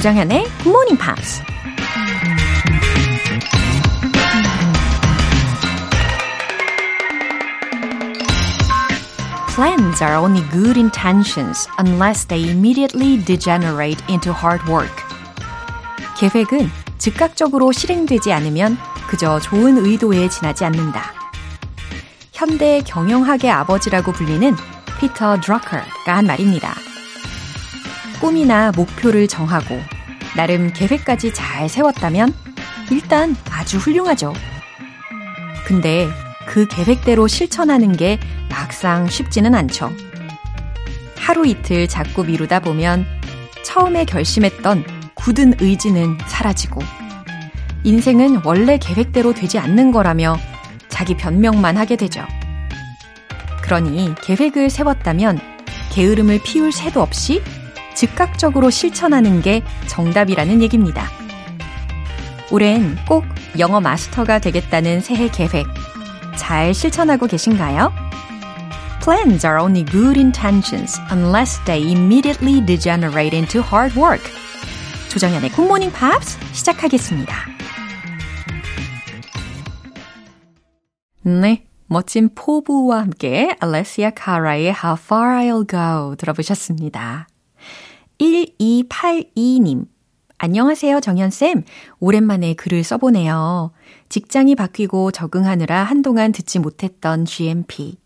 Good Morning Pops. Plans are only good intentions unless they immediately degenerate into hard work. 계획은 즉각적으로 실행되지 않으면 그저 좋은 의도에 지나지 않는다. 현대 경영학의 아버지라고 불리는 피터 드러커가 한 말입니다. 꿈이나 목표를 정하고 나름 계획까지 잘 세웠다면 일단 아주 훌륭하죠. 근데 그 계획대로 실천하는 게 막상 쉽지는 않죠. 하루 이틀 자꾸 미루다 보면 처음에 결심했던 굳은 의지는 사라지고 인생은 원래 계획대로 되지 않는 거라며 자기 변명만 하게 되죠. 그러니 계획을 세웠다면 게으름을 피울 새도 없이 즉각적으로 실천하는 게 정답이라는 얘기입니다. 올해는 꼭 영어 마스터가 되겠다는 새해 계획 잘 실천하고 계신가요? Plans are only good intentions unless they immediately degenerate into hard work. 조정연의 굿모닝 팝스 시작하겠습니다. 네. 멋진 포부와 함께 알레시아 카라의 How Far I'll Go 들어보셨습니다. 1282님. 안녕하세요, 정연쌤. 오랜만에 글을 써보네요. 직장이 바뀌고 적응하느라 한동안 듣지 못했던 GMP.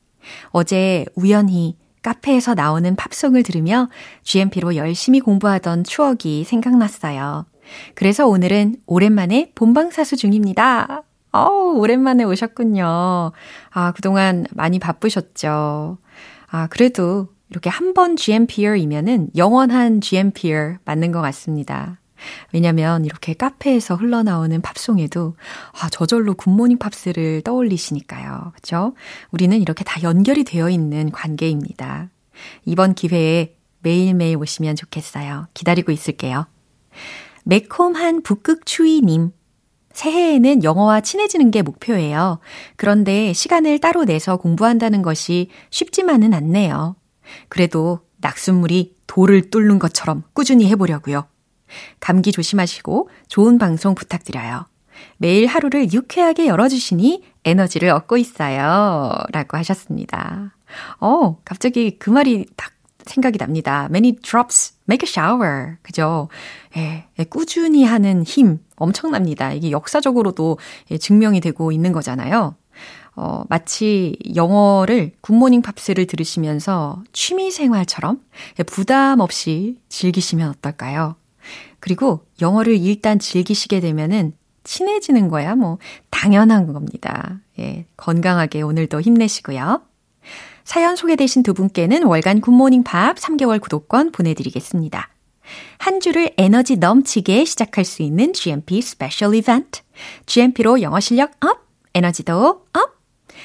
어제 우연히 카페에서 나오는 팝송을 들으며 GMP로 열심히 공부하던 추억이 생각났어요. 그래서 오늘은 오랜만에 본방사수 중입니다. 어우, 오랜만에 오셨군요. 아, 그동안 많이 바쁘셨죠. 아, 그래도 이렇게 한 번 GMPR이면은 영원한 GMPR 맞는 것 같습니다. 왜냐면 이렇게 카페에서 흘러나오는 팝송에도 아, 저절로 굿모닝 팝스를 떠올리시니까요. 그죠? 우리는 이렇게 다 연결이 되어 있는 관계입니다. 이번 기회에 매일매일 오시면 좋겠어요. 기다리고 있을게요. 매콤한 북극추위 님. 새해에는 영어와 친해지는 게 목표예요. 그런데 시간을 따로 내서 공부한다는 것이 쉽지만은 않네요. 그래도 낙순물이 돌을 뚫는 것처럼 꾸준히 해보려고요. 감기 조심하시고 좋은 방송 부탁드려요. 매일 하루를 유쾌하게 열어주시니 에너지를 얻고 있어요. 라고 하셨습니다. 어, 갑자기 그 말이 딱 생각이 납니다. Many drops make a shower. 그죠? 예, 예, 꾸준히 하는 힘 엄청납니다. 이게 역사적으로도 예, 증명이 되고 있는 거잖아요. 어, 마치 영어를 굿모닝 팝스를 들으시면서 취미 생활처럼 예, 부담 없이 즐기시면 어떨까요? 그리고 영어를 일단 즐기시게 되면은 친해지는 거야 뭐 당연한 겁니다. 예, 건강하게 오늘도 힘내시고요. 사연 소개되신 두 분께는 월간 굿모닝 팝스 3개월 구독권 보내드리겠습니다. 한 주를 에너지 넘치게 시작할 수 있는 GMP special 이벤트. GMP로 영어 실력 up, 에너지도 up.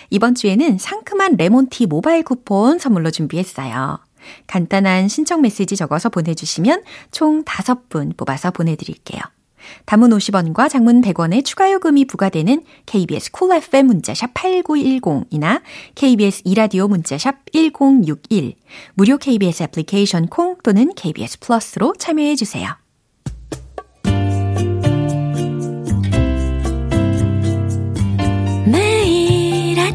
이번 주에는 상큼한 레몬티 모바일 쿠폰 선물로 준비했어요. 간단한 신청 메시지 적어서 보내주시면 총 5분 뽑아서 보내드릴게요. 단문 50원과 장문 100원의 추가 요금이 부과되는 KBS cool FM 문자샵 8910이나 KBS 이라디오 문자샵 1061, 무료 KBS 애플리케이션 콩 또는 KBS 플러스로 참여해 주세요.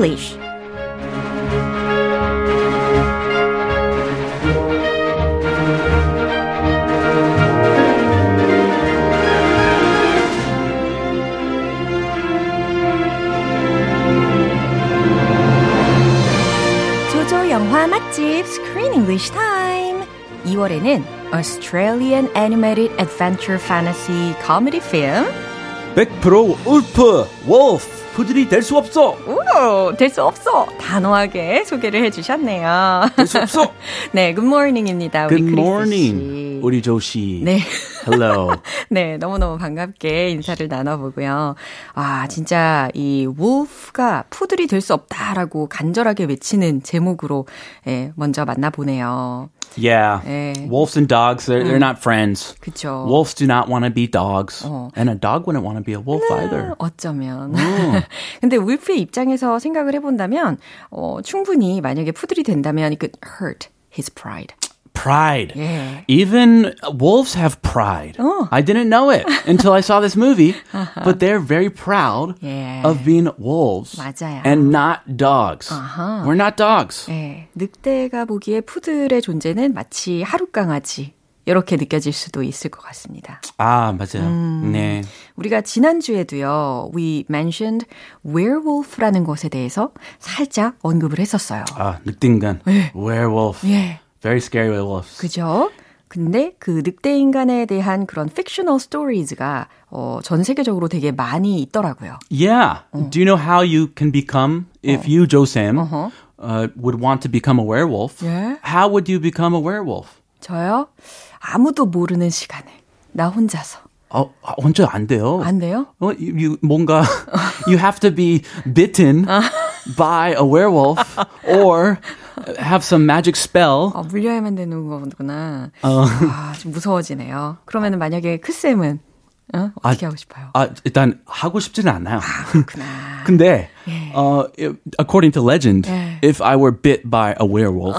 Screen English 영화 맛집 Screen English Time. 2월에는 Australian Animated Adventure Fantasy Comedy Film 100% 울프, wolf. 푸들이 될 수 없어. 오, 될 수 없어. 단호하게 소개를 해주셨네요. 될 수 없어. 네, Good morning입니다. 씨. 우리 조씨. 네. Hello. 네, 너무너무 반갑게 인사를 나눠보고요. 아, 진짜 이 wolf가 푸들이 될 수 없다라고 간절하게 외치는 제목으로 예, 먼저 만나보네요. Yeah. 네. Wolves and dogs, they're, they're not friends. 그쵸. Wolves do not want to be dogs. 어. And a dog wouldn't want to be a wolf either. 어쩌면. 근데 울프의 입장에서 생각을 해본다면, 어, 충분히 만약에 푸들이 된다면 it could hurt his pride. Pride. 예. Even wolves have pride. Oh. I didn't know it until I saw this movie. But they're very proud Yeah. of being wolves 맞아요. and not dogs. We're not dogs. 예, 늑대가 보기에 푸들의 존재는 마치 하룻강아지. 이렇게 느껴질 수도 있을 것 같습니다. 아, 맞아요. 네. 우리가 지난주에도요, we mentioned werewolf라는 것에 대해서 살짝 언급을 했었어요. 아, 늑대인간. Werewolf. 예. Very scary werewolves. 그죠? 근데 그 늑대 인간에 대한 그런 fictional stories가 어, 전 세계적으로 되게 많이 있더라고요. Yeah. Do you know how you can become, if you, Joe Sam, uh, would want to become a werewolf? Yeah. How would you become a werewolf? 저요? 아무도 모르는 시간에 나 혼자서 어, 아, 혼자 안 돼요. 안 돼요? 어, you, you 뭔가 you have to be bitten by a werewolf or have some magic spell. 어, 물려야만 되는 거구나. 아, 좀 무서워지네요. 그러면은 만약에 크쌤은 어? 어떻게 하고 싶어요? 아, 일단 하고 싶지는 않아요. 그렇구나. 근데 uh, if- according to legend, 예. if I were bit by a werewolf,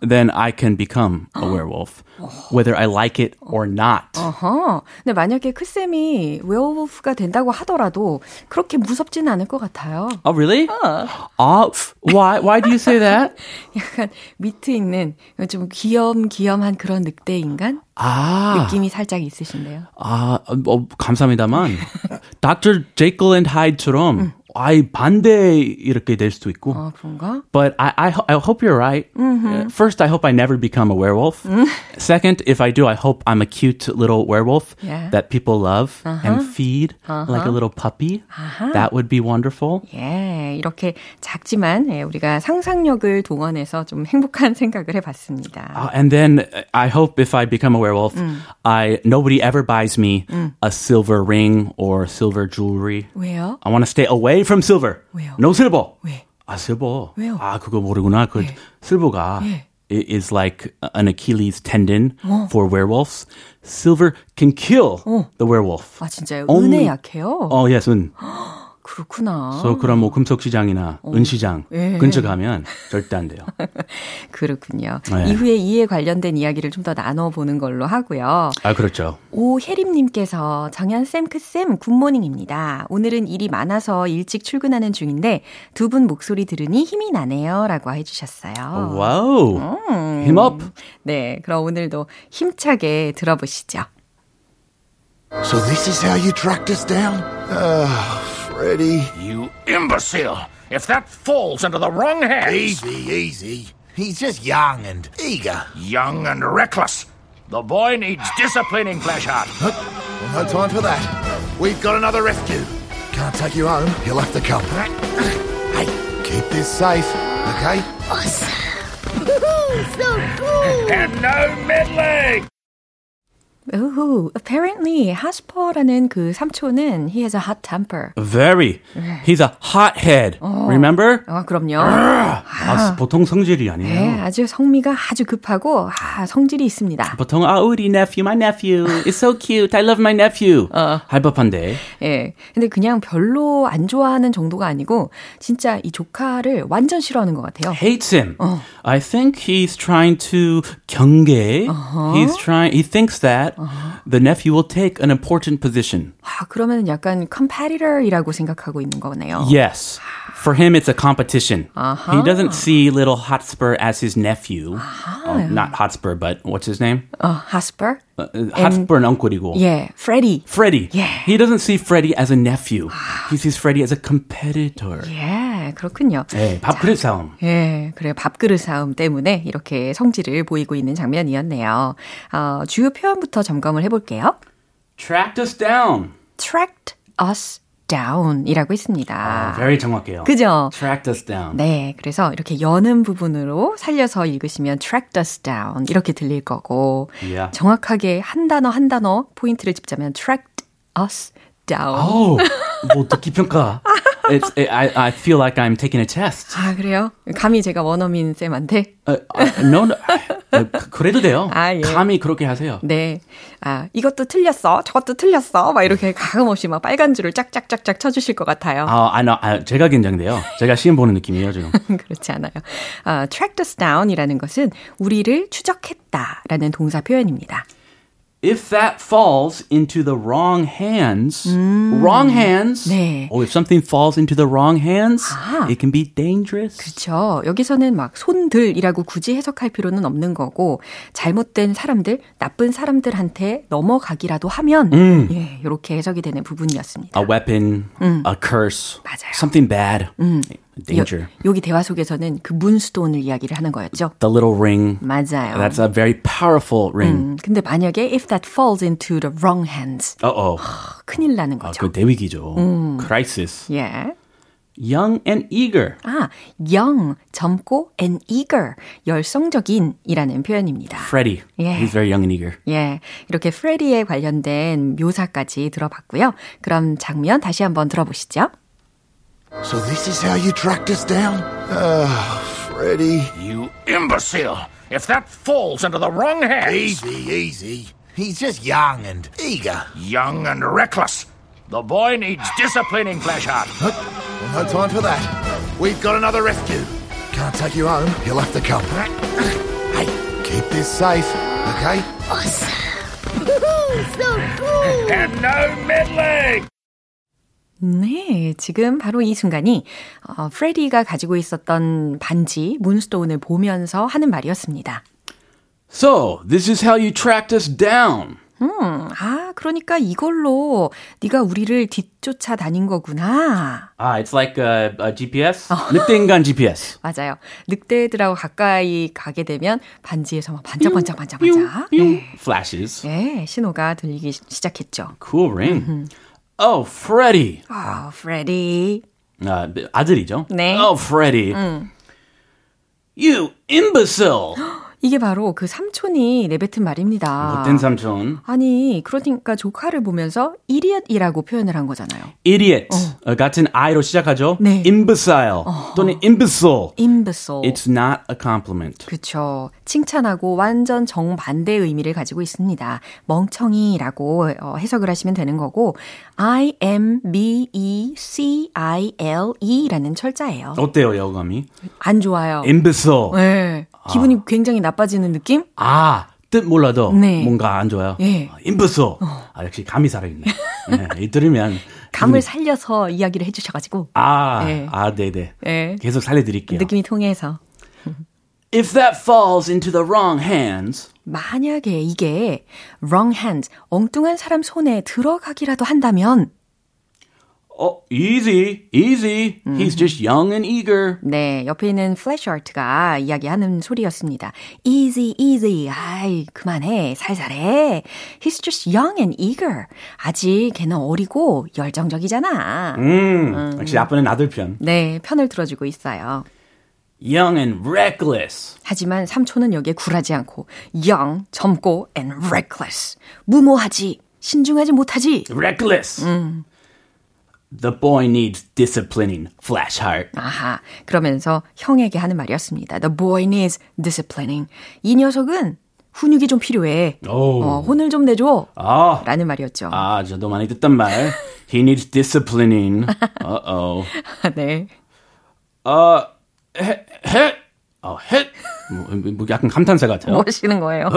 then I can become a werewolf, whether I like it or not. 어허. 근데 만약에 크쌤이 웨어wol프가 된다고 하더라도 그렇게 무섭지는 않을 것 같아요. Oh, really? Ah, why? Why do you say that? 약간 위트 있는 좀 귀염귀염한 그런 늑대 인간 아, 느낌이 살짝 있으신데요. 아, 어, 감사합니다만, Dr. Jekyll and Hyde처럼 아이 반대 이렇게 될 수도 있고. 아 그런가? But I, I, ho- I hope you're right. Uh, First, I hope I never become a werewolf. Second, if I do, I hope I'm a cute little werewolf Yeah. that people love and feed like a little puppy. That would be wonderful. 예, 이렇게 작지만 예, 우리가 상상력을 동원해서 좀 행복한 생각을 해봤습니다. Uh, and then uh, I hope if I become a werewolf, I nobody ever buys me a silver ring or silver jewelry. 왜요? I want to stay away from silver. 왜요? No silver. 왜? 아, silver. 왜요? 아, 그거 모르구나. 그 silver가 예. i- is like an Achilles tendon for werewolves. Silver can kill the werewolf. 아 진짜요? Only- 은에 약해요? 어, yes, 은. 그렇구나. So 그럼 뭐 금속시장이나 은시장 예. 근처 가면 절대 안 돼요. 그렇군요. 네. 이후에 이에 관련된 이야기를 좀 더 나눠보는 걸로 하고요. 아, 그렇죠. 오혜림님께서 정현쌤, 크 쌤, good morning입니다. 오늘은 일이 많아서 일찍 출근하는 중인데 두 분 목소리 들으니 힘이 나네요. 라고 해주셨어요. Wow. 힘 up. 네, 그럼 오늘도 힘차게 들어보시죠. So this is how you tracked us down? Oh, Freddy. You imbecile! If that falls into the wrong hands, Easy, easy. He's just young and eager. young and reckless, the boy needs disciplining, Flashheart. Well, no time for that. We've got another rescue. Can't take you home. You'll have to come. Hey, keep this safe, okay? Awesome. so cool. And no meddling! Ooh, apparently 하스퍼라는 그 삼촌은 he has a hot temper. Very. He's a hothead. Remember? 아, 그럼요. 아, 보통 성질이 아니에요. 네, 아주 성미가 아주 급하고 아, 성질이 있습니다. 보통 아 우리 nephew, my nephew, is so cute. I love my nephew. 할 법한데. 예. 근데 그냥 별로 안 좋아하는 정도가 아니고 진짜 이 조카를 완전 싫어하는 것 같아요. Hates him. I think he's trying to 경계. He's trying. He thinks that the nephew will take an important position. 아, 그러면 약간 competitor이라고 생각하고 있는 거네요. Yes. For him, it's a competition. He doesn't see little Hotspur as his nephew. Oh, not Hotspur, but what's his name? 어, 하스퍼? Uh, Hotspur는 엉클이고. 예, 프레디. Freddie. Yeah. He doesn't see Freddie as a nephew. he sees Freddie as a competitor. 예, 그렇군요. 네, 밥그릇 싸움. 예, 그래요. 밥그릇 싸움 때문에 이렇게 성질을 보이고 있는 장면이었네요. 어, 주요 표현부터 점검을 해볼게요. Tracked us down. tracked us down이라고 했습니다. Very 정확해요. 그죠? Tracked us down. 네, 그래서 이렇게 여는 부분으로 살려서 읽으시면 tracked us down 이렇게 들릴 거고 Yeah. 정확하게 한 단어 한 단어 포인트를 짚자면 tracked us down. Oh, 뭐 듣기 평가. It's, I, I feel like I'm taking a test. 아 그래요? 감히 제가 원어민 쌤한테 어, 어, no, no. 어, 그- 그래도 돼요. 아, 예. 감히 그렇게 하세요. 네, 아 이것도 틀렸어, 저것도 틀렸어, 막 이렇게 가감 없이 막 빨간 줄을 짝짝짝짝 쳐주실 것 같아요. 아, 아, 나, 아, 제가 긴장돼요. 제가 시험 보는 느낌이에요, 지금. 그렇지 않아요. 아, tracked us down이라는 것은 우리를 추적했다라는 동사 표현입니다. If that falls into the wrong hands, wrong hands. 네. Oh, if something falls into the wrong hands, 아. it can be dangerous. 그렇죠. 여기서는 막 손들이라고 굳이 해석할 필요는 없는 거고 잘못된 사람들, 나쁜 사람들한테 넘어가기라도 하면 예, 이렇게 해석이 되는 부분이었습니다. A weapon, a curse, 맞아요. something bad, danger. 여, 기 대화 속에서는 그 문스톤을 이야기를 하는 거였죠. The little ring. 맞아요. That's a very powerful ring. 음, 근데 만약에 if that falls into the wrong hands Uh oh. 큰일 나는 아, 거죠. 그 대위기죠. Crisis. 예. Young and eager. 아, young, 젊고 and eager, 열성적인이라는 표현입니다. Freddie. 예. He's very young and eager. 예, 이렇게 프레디에 관련된 묘사까지 들어봤고요. 그럼 장면 다시 한번 들어보시죠. So this is how you tracked us down? Oh, Freddy. You imbecile! If that falls into the wrong hands, Easy, easy. He's just young and eager. young and reckless, the boy needs disciplining, Flashheart. Well, no time for that. We've got another rescue. Can't take you home. You'll have to come. hey, keep this safe, okay? Awesome. so cool. And no meddling! 네, 지금 바로 이 순간이 어, 프레디가 가지고 있었던 반지 문스톤을 보면서 하는 말이었습니다. So, this is how you tracked us down. 아, 그러니까 이걸로 네가 우리를 뒤쫓아 다닌 거구나. Ah, it's like a, a GPS. 늑대인간 GPS. 맞아요. 늑대들하고 가까이 가게 되면 반지에서 막 반짝반짝 반짝반짝. 네. Flashes. 네, 신호가 들리기 시- 시작했죠. Cool ring. Oh, Freddie. 아, 프레디. 아, 아들이죠? 네. Oh, Freddie. You imbecile. 이게 바로 그 삼촌이 내뱉은 말입니다. 못된 삼촌. 아니, 그러니까 조카를 보면서 idiot이라고 표현을 한 거잖아요. Idiot. 어, 같은 I로 시작하죠? 네. Imbecile. 또는 imbecile. imbecile. It's not a compliment. 그쵸. 칭찬하고 완전 정반대 의미를 가지고 있습니다. 멍청이라고 어, 해석을 하시면 되는 거고, I-M-B-E-C-I-L-E 라는 철자예요. 어때요, 여감이? 안 좋아요. imbecile. 네. 기분이 굉장히 나빠지는 느낌? 아, 뜻 몰라도 네. 뭔가 안 좋아요. 예. 아, imbecile. 아, 역시 감이 살아있네. 네, 이 들으면. 감을 기분이- 살려서 이야기를 해주셔가지고, 아, 네. 아, 네네. 네. 계속 살려드릴게요. 느낌이 통해서. If that falls into the wrong hands, 만약에 이게 wrong hand, 엉뚱한 사람 손에 들어가기라도 한다면, oh, easy, easy. He's just young and eager. 네, 옆에 있는 플래시아트가 이야기하는 소리였습니다. Easy, easy. 아이, 그만해. 살살해. He's just young and eager. 아직 걔는 어리고 열정적이잖아. 음, 역시 아빠는 아들 편. 네, 편을 들어주고 있어요. Young and reckless. 하지만 삼촌은 여기에 굴하지 않고 young, 젊고 and reckless. 무모하지, 신중하지 못하지. Reckless. The boy needs disciplining. Flash heart. 아하, 그러면서 형에게 하는 말이었습니다. The boy needs disciplining. 이 녀석은 훈육이 좀 필요해. 오. 어, 혼을 좀 내줘. 아, 라는 말이었죠. 아, 저도 많이 듣던 말. He needs disciplining. Uh-oh. 네. 어, 헷, 헷, 어, 헷. 뭐, 뭐 약간 감탄사 같아요. 뭐 하시는 거예요?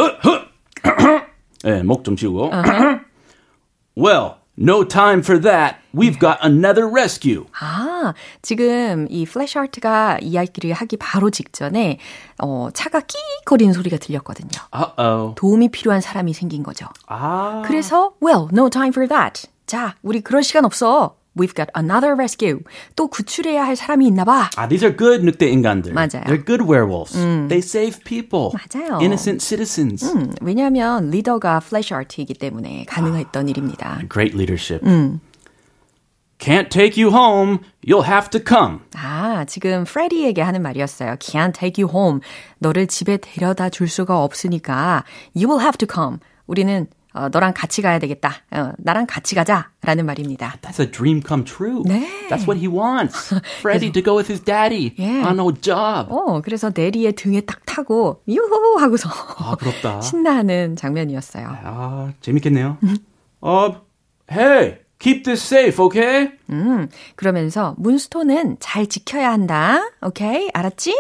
네, 목좀 치우고. well, no time for that. We've got another rescue. 아, 지금 이 플래시 아트가 이야기를 하기 바로 직전에 어, 차가 끼익거리는 소리가 들렸거든요. Uh-oh. 도움이 필요한 사람이 생긴 거죠. 아, 그래서 well, no time for that. 자, 우리 그럴 시간 없어. We've got another rescue. 또 구출해야 할 사람이 있나 봐. 아, these are good 늑대 인간들. 맞아요. They're good werewolves. They save people. 맞아요. Innocent citizens. 음, 왜냐하면 리더가 플래시 아트이기 때문에 가능했던 일입니다. Great leadership. can't take you home. You'll have to come. 아, 지금 프레디에게 하는 말이었어요. Can't take you home. 너를 집에 데려다 줄 수가 없으니까 you will have to come. 우리는 어, 너랑 같이 가야 되겠다. 어, 나랑 같이 가자. 라는 말입니다. That's a dream come true. 네. That's what he wants. Freddie to go with his daddy Yeah. on a job. 어, 그래서 내리의 등에 딱 타고 유후 하고서 아, 부럽다. 신나하는 장면이었어요. 아, 재밌겠네요. 어, hey, keep this safe, okay? 음, 그러면서 문스톤은 잘 지켜야 한다. 오케이? 알았지?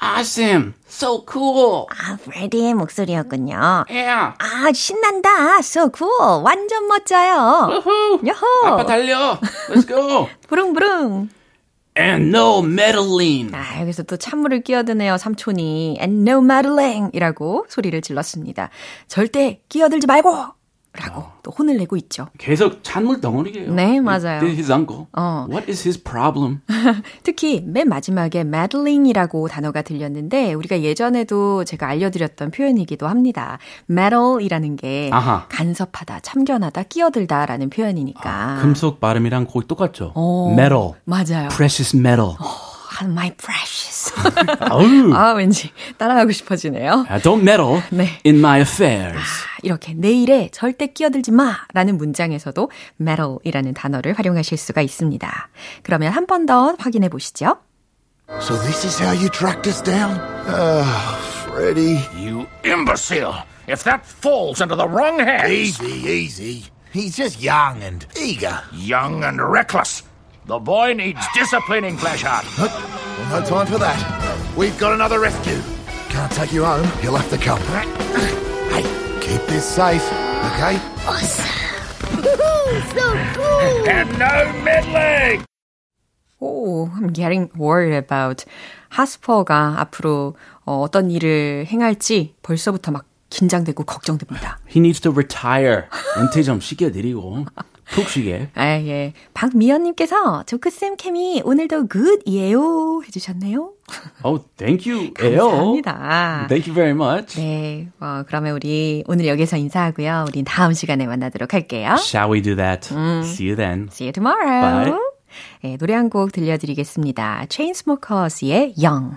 Awesome. So cool. 아, 프레디의 목소리였군요. Yeah. 아, 신난다. So cool. 완전 멋져요. Woohoo. 야호. 아빠 달려. Let's go. 부릉부릉. And no meddling. 아, 여기서 또 찬물을 끼어드네요, 삼촌이. And no meddling! 이라고 소리를 질렀습니다. 절대 끼어들지 말고! 라고 또 혼을 내고 있죠. 계속 찬물 덩어리예요. 네, 맞아요. His uncle. 어. What is his problem? 특히 맨 마지막에 meddling이라고 단어가 들렸는데 우리가 예전에도 제가 알려드렸던 표현이기도 합니다. meddle이라는 게 아하. 간섭하다, 참견하다, 끼어들다라는 표현이니까. 금속 발음이랑 거의 똑같죠. 어, Metal. 맞아요. Precious metal. 아, my precious. 아, 왠지 따라하고 싶어지네요. Uh, Don't meddle 네. in my affairs. 이렇게 내 일에 절대 끼어들지 마라는 문장에서도 meddle이라는 단어를 활용하실 수가 있습니다. 그러면 한 번 더 확인해 보시죠. So this is how you tracked us down? Ah, Freddy. You imbecile! If that falls into the wrong hands, Easy, easy. He's just young and eager. young and reckless, the boy needs disciplining, Flashheart. Well, no time for that. We've got another rescue. Can't take you home. He'll have to come. Hey, keep this safe, okay? And no meddling! 오, I'm getting worried about 하스퍼가 앞으로 어, 어떤 일을 행할지 벌써부터 막 긴장되고 걱정됩니다. He needs to retire. 은퇴 좀 시켜드리고 푹 쉬게. 아, 예. 박미연님께서 조크쌤 케미 오늘도 굿이에요 해주셨네요. Oh, thank you, 에요. 감사합니다. Thank you very much. 네, 어, 그러면 우리 오늘 여기서 인사하고요. 우린 다음 시간에 만나도록 할게요. Shall we do that? See you then. See you tomorrow. Bye. 네, 노래 한 곡 들려드리겠습니다. Chainsmokers의 Young.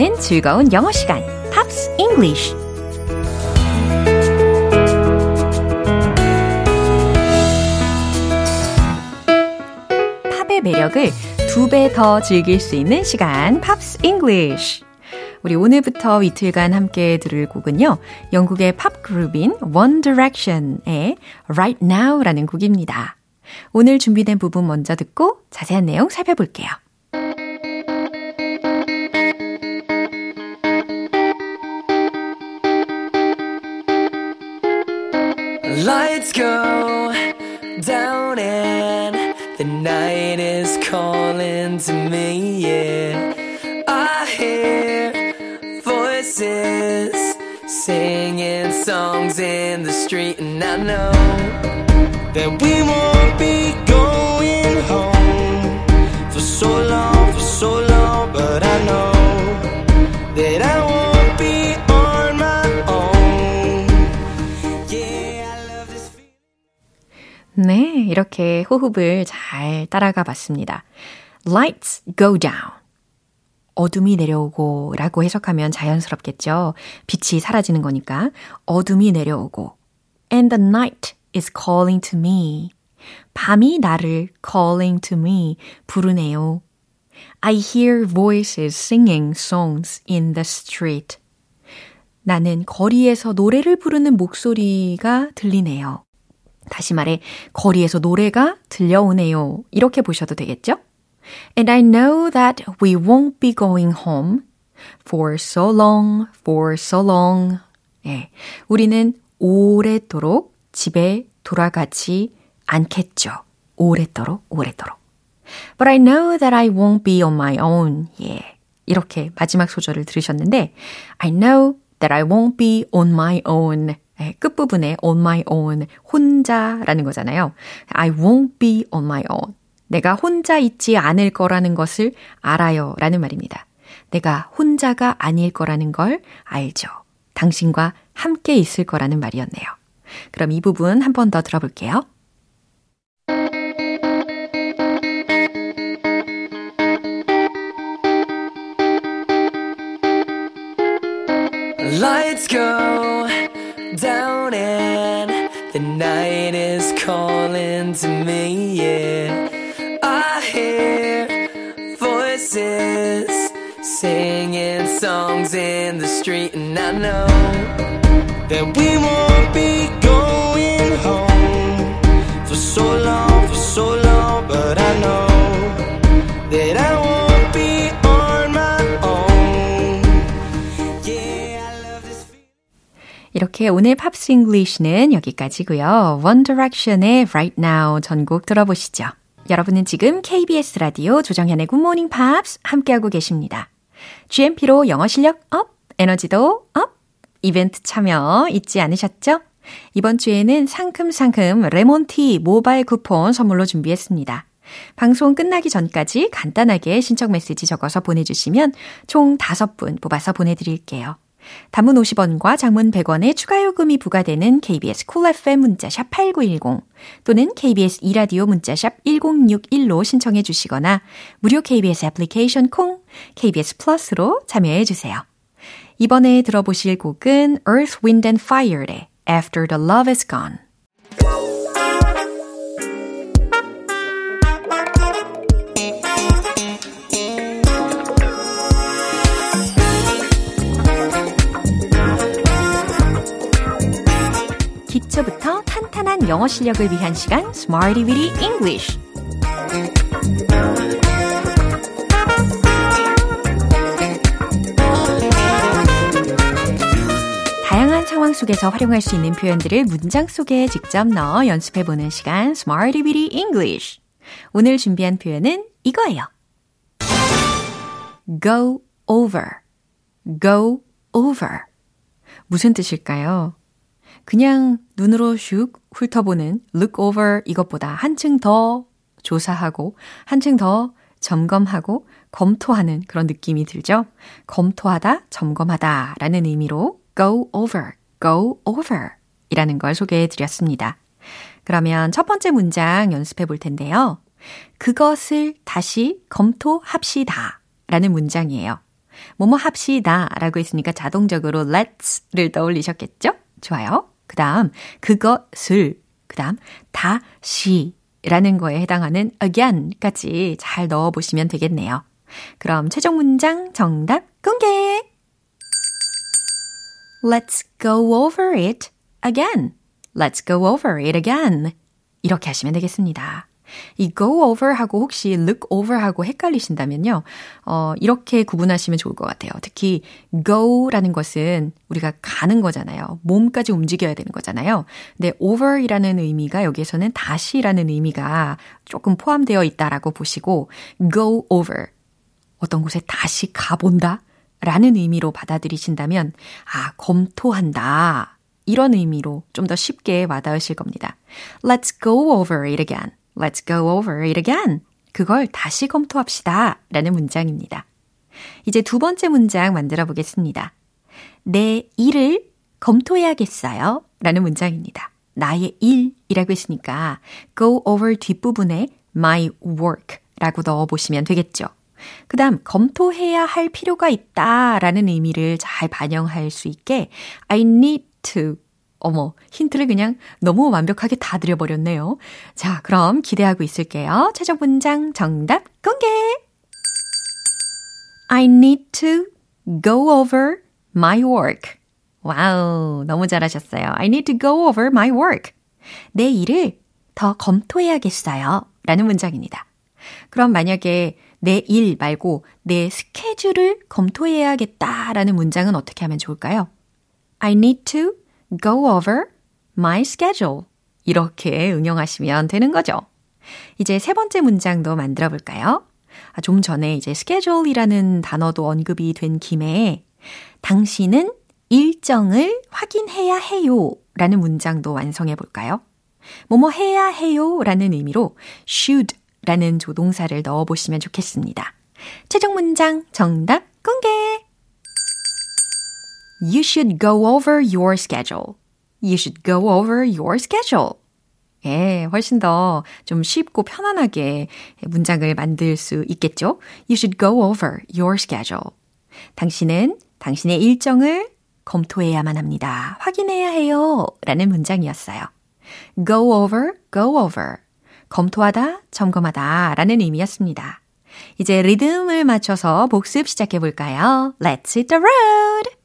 함께하는 즐거운 영어 시간, Pops English. 팝의 매력을 두 배 더 즐길 수 있는 시간, Pops English. 우리 오늘부터 이틀간 함께 들을 곡은요. 영국의 팝 그룹인 One Direction의 Right Now라는 곡입니다. 오늘 준비된 부분 먼저 듣고 자세한 내용 살펴볼게요. Lights go down and the night is calling to me. Yeah, I hear voices singing songs in the street, and I know that we won't be 이렇게 호흡을 잘 따라가 봤습니다. Lights go down. 어둠이 내려오고 라고 해석하면 자연스럽겠죠. 빛이 사라지는 거니까. 어둠이 내려오고. And the night is calling to me. 밤이 나를 calling to me. 부르네요. I hear voices singing songs in the street. 나는 거리에서 노래를 부르는 목소리가 들리네요. 다시 말해, 거리에서 노래가 들려오네요. 이렇게 보셔도 되겠죠? And I know that we won't be going home For so long, for so long. 예. 우리는 오랫도록 집에 돌아가지 않겠죠. 오랫도록, 오랫도록. But I know that I won't be on my own. 예. 이렇게 마지막 소절을 들으셨는데, I know that I won't be on my own. 예, 끝부분에 on my own, 혼자라는 거잖아요. I won't be on my own. 내가 혼자 있지 않을 거라는 것을 알아요. 라는 말입니다. 내가 혼자가 아닐 거라는 걸 알죠. 당신과 함께 있을 거라는 말이었네요. 그럼 이 부분 한 번 더 들어볼게요. Lights go calling to me, yeah. I hear voices singing songs in the street, and I know that we won't be going home for so long, for so long, but I know that I won't be on my own. Yeah, I love this feeling. 이렇게 오늘 팝 스 잉글리시는 여기까지고요. One Direction의 Right Now 전곡 들어보시죠. 여러분은 지금 KBS 라디오 조정현의 Good Morning Pops 함께하고 계십니다. GMP로 영어 실력 up, 에너지도 up, 이벤트 참여 잊지 않으셨죠? 이번 주에는 상큼상큼 레몬티 모바일 쿠폰 선물로 준비했습니다. 방송 끝나기 전까지 간단하게 신청 메시지 적어서 보내주시면 총 5분 뽑아서 보내드릴게요. 단문 50원과 장문 100원의 추가 요금이 부과되는 KBS 쿨 cool FM 문자샵 8910 또는 KBS 이라디오 문자샵 1061로 신청해 주시거나 무료 KBS 애플리케이션 콩 KBS 플러스로 참여해 주세요. 이번에 들어보실 곡은 Earth, Wind and Fire의 After the Love is Gone. 기초부터 탄탄한 영어 실력을 위한 시간 Smarty Weedy English. 다양한 상황 속에서 활용할 수 있는 표현들을 문장 속에 직접 넣어 연습해보는 시간 Smarty Weedy English. 오늘 준비한 표현은 이거예요. go over, go over. 무슨 뜻일까요? 그냥 눈으로 슉 훑어보는 look over 이것보다 한층 더 조사하고 한층 더 점검하고 검토하는 그런 느낌이 들죠? 검토하다, 점검하다 라는 의미로 go over, go over 이라는 걸 소개해 드렸습니다. 그러면 첫 번째 문장 연습해 볼 텐데요. 그것을 다시 검토합시다 라는 문장이에요. 뭐뭐 합시다 라고 했으니까 자동적으로 let's를 떠올리셨겠죠? 좋아요. 그 다음, 그것을, 그 다음, 다시 라는 거에 해당하는 again까지 잘 넣어보시면 되겠네요. 그럼 최종 문장 정답 공개! Let's go over it again. Let's go over it again. 이렇게 하시면 되겠습니다. 이 go over 하고 혹시 look over 하고 헷갈리신다면요. 어, 이렇게 구분하시면 좋을 것 같아요. 특히 go라는 것은 우리가 가는 거잖아요. 몸까지 움직여야 되는 거잖아요. 근데 over이라는 의미가 여기에서는 다시라는 의미가 조금 포함되어 있다라고 보시고 go over 어떤 곳에 다시 가본다 라는 의미로 받아들이신다면 아, 검토한다. 이런 의미로 좀 더 쉽게 와닿으실 겁니다. Let's go over it again. Let's go over it again. 그걸 다시 검토합시다. 라는 문장입니다. 이제 두 번째 문장 만들어 보겠습니다. 내 일을 검토해야겠어요. 라는 문장입니다. 나의 일이라고 했으니까 go over 뒷부분에 my work 라고 넣어 보시면 되겠죠. 그 다음, 검토해야 할 필요가 있다 라는 의미를 잘 반영할 수 있게 I need to 어머, 힌트를 그냥 너무 완벽하게 다 드려버렸네요. 자, 그럼 기대하고 있을게요. 최종 문장 정답 공개! I need to go over my work. Wow, 너무 잘하셨어요. I need to go over my work. 내 일을 더 검토해야겠어요. 라는 문장입니다. 그럼 만약에 내 일 말고 내 스케줄을 검토해야겠다라는 문장은 어떻게 하면 좋을까요? I need to go over my schedule. 이렇게 응용하시면 되는 거죠. 이제 세 번째 문장도 만들어 볼까요? 아, 좀 전에 이제 schedule이라는 단어도 언급이 된 김에 당신은 일정을 확인해야 해요 라는 문장도 완성해 볼까요? 뭐뭐 해야 해요 라는 의미로 should 라는 조동사를 넣어 보시면 좋겠습니다. 최종 문장 정답 공개! You should go over your schedule. You should go over your schedule. 예, 훨씬 더 좀 쉽고 편안하게 문장을 만들 수 있겠죠? You should go over your schedule. 당신은 당신의 일정을 검토해야만 합니다. 확인해야 해요. 라는 문장이었어요. go over, go over. 검토하다, 점검하다 라는 의미였습니다. 이제 리듬을 맞춰서 복습 시작해 볼까요? Let's hit the road!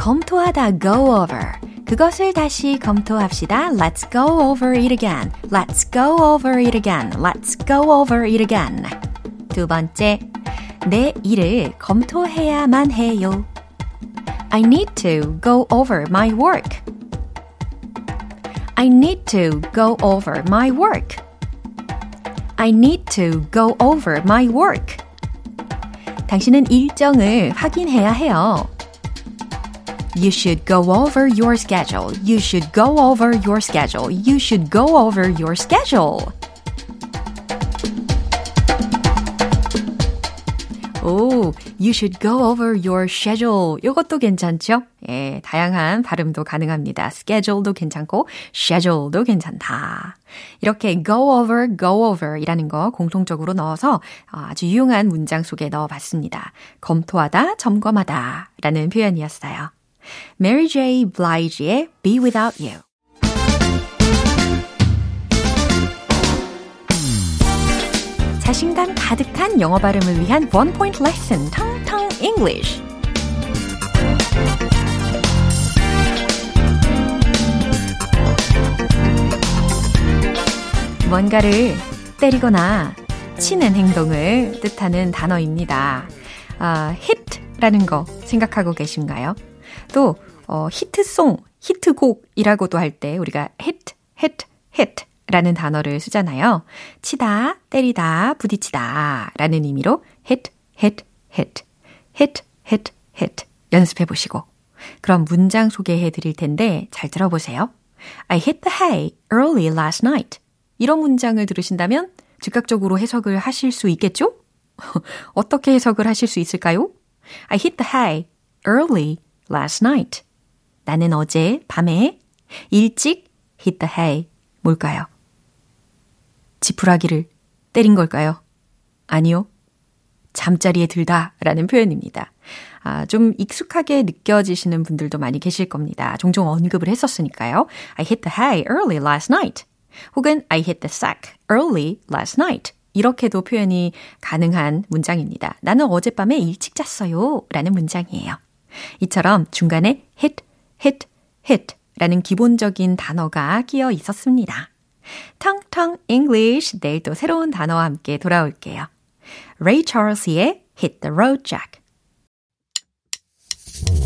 검토하다 go over. 그것을 다시 검토합시다. Let's go over it again. Let's go over it again. Let's go over it again. 두 번째, 내 일을 검토해야만 해요. I need to go over my work. I need to go over my work. I need to go over my work. 당신은 일정을 확인해야 해요. You should go over your schedule. You should go over your schedule. You should go over your schedule. 오, you should go over your schedule. 이것도 괜찮죠? 예, 다양한 발음도 가능합니다. schedule도 괜찮고, schedule도 괜찮다. 이렇게 go over, go over 이라는 거 공통적으로 넣어서 아주 유용한 문장 속에 넣어 봤습니다. 검토하다, 점검하다 라는 표현이었어요. Mary J. Blige의 Be Without You. 자신감 가득한 영어 발음을 위한 원 포인트 레슨 텅텅 English. 뭔가를 때리거나 치는 행동을 뜻하는 단어입니다. 아, hit라는 거 생각하고 계신가요? 또 어, 히트송, 히트곡이라고도 할 때 우리가 hit, hit, hit 라는 단어를 쓰잖아요. 치다, 때리다, 부딪히다 라는 의미로 hit, hit, hit, hit, hit, hit 연습해 보시고 그럼 문장 소개해 드릴 텐데 잘 들어보세요. I hit the hay early last night. 이런 문장을 들으신다면 즉각적으로 해석을 하실 수 있겠죠? 어떻게 해석을 하실 수 있을까요? I hit the hay early last night. 나는 어제 밤에 일찍 hit the hay. 뭘까요? 지푸라기를 때린 걸까요? 아니요. 잠자리에 들다 라는 표현입니다. 아, 좀 익숙하게 느껴지시는 분들도 많이 계실 겁니다. 종종 언급을 했었으니까요. I hit the hay early last night. 혹은 I hit the sack early last night. 이렇게도 표현이 가능한 문장입니다. 나는 어젯밤에 일찍 잤어요. 라는 문장이에요. 이처럼 중간에 hit, hit, hit 라는 기본적인 단어가 끼어 있었습니다. 텅텅 English 내일 또 새로운 단어와 함께 돌아올게요. Ray Charles의 Hit the Road Jack.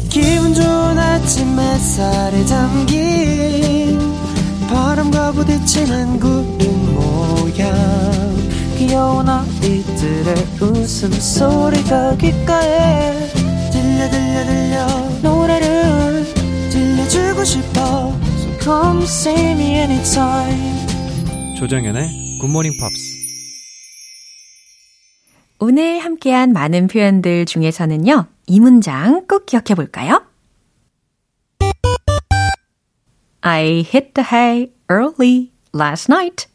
기분 좋은 아침 햇살에 담긴 바람과 부딪히는 구름 모양 귀여운 아이들의 웃음소리가 귓가에 들려 들려 들려 노래를 들려주고 싶어 So come see me anytime 조정연의 굿모닝 팝스 오늘 함께한 많은 표현들 중에서는요, 이 문장 꼭 기억해 볼까요? I hit the hay early last night.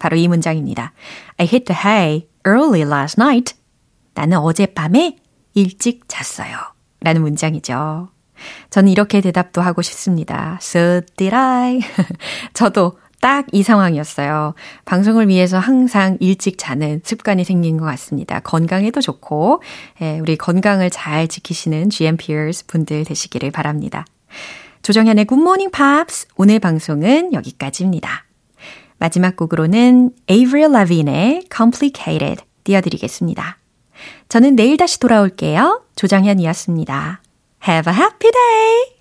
바로 이 문장입니다. I hit the hay early last night. 나는 어젯밤에 일찍 잤어요. 라는 문장이죠. 저는 이렇게 대답도 하고 싶습니다. So did I. 저도 딱 이 상황이었어요. 방송을 위해서 항상 일찍 자는 습관이 생긴 것 같습니다. 건강에도 좋고, 예, 우리 건강을 잘 지키시는 GMPers 분들 되시기를 바랍니다. 조정현의 굿모닝 팝스 오늘 방송은 여기까지입니다. 마지막 곡으로는 Avril Lavigne의 Complicated 띄워드리겠습니다. 저는 내일 다시 돌아올게요. 조정현이었습니다. Have a happy day!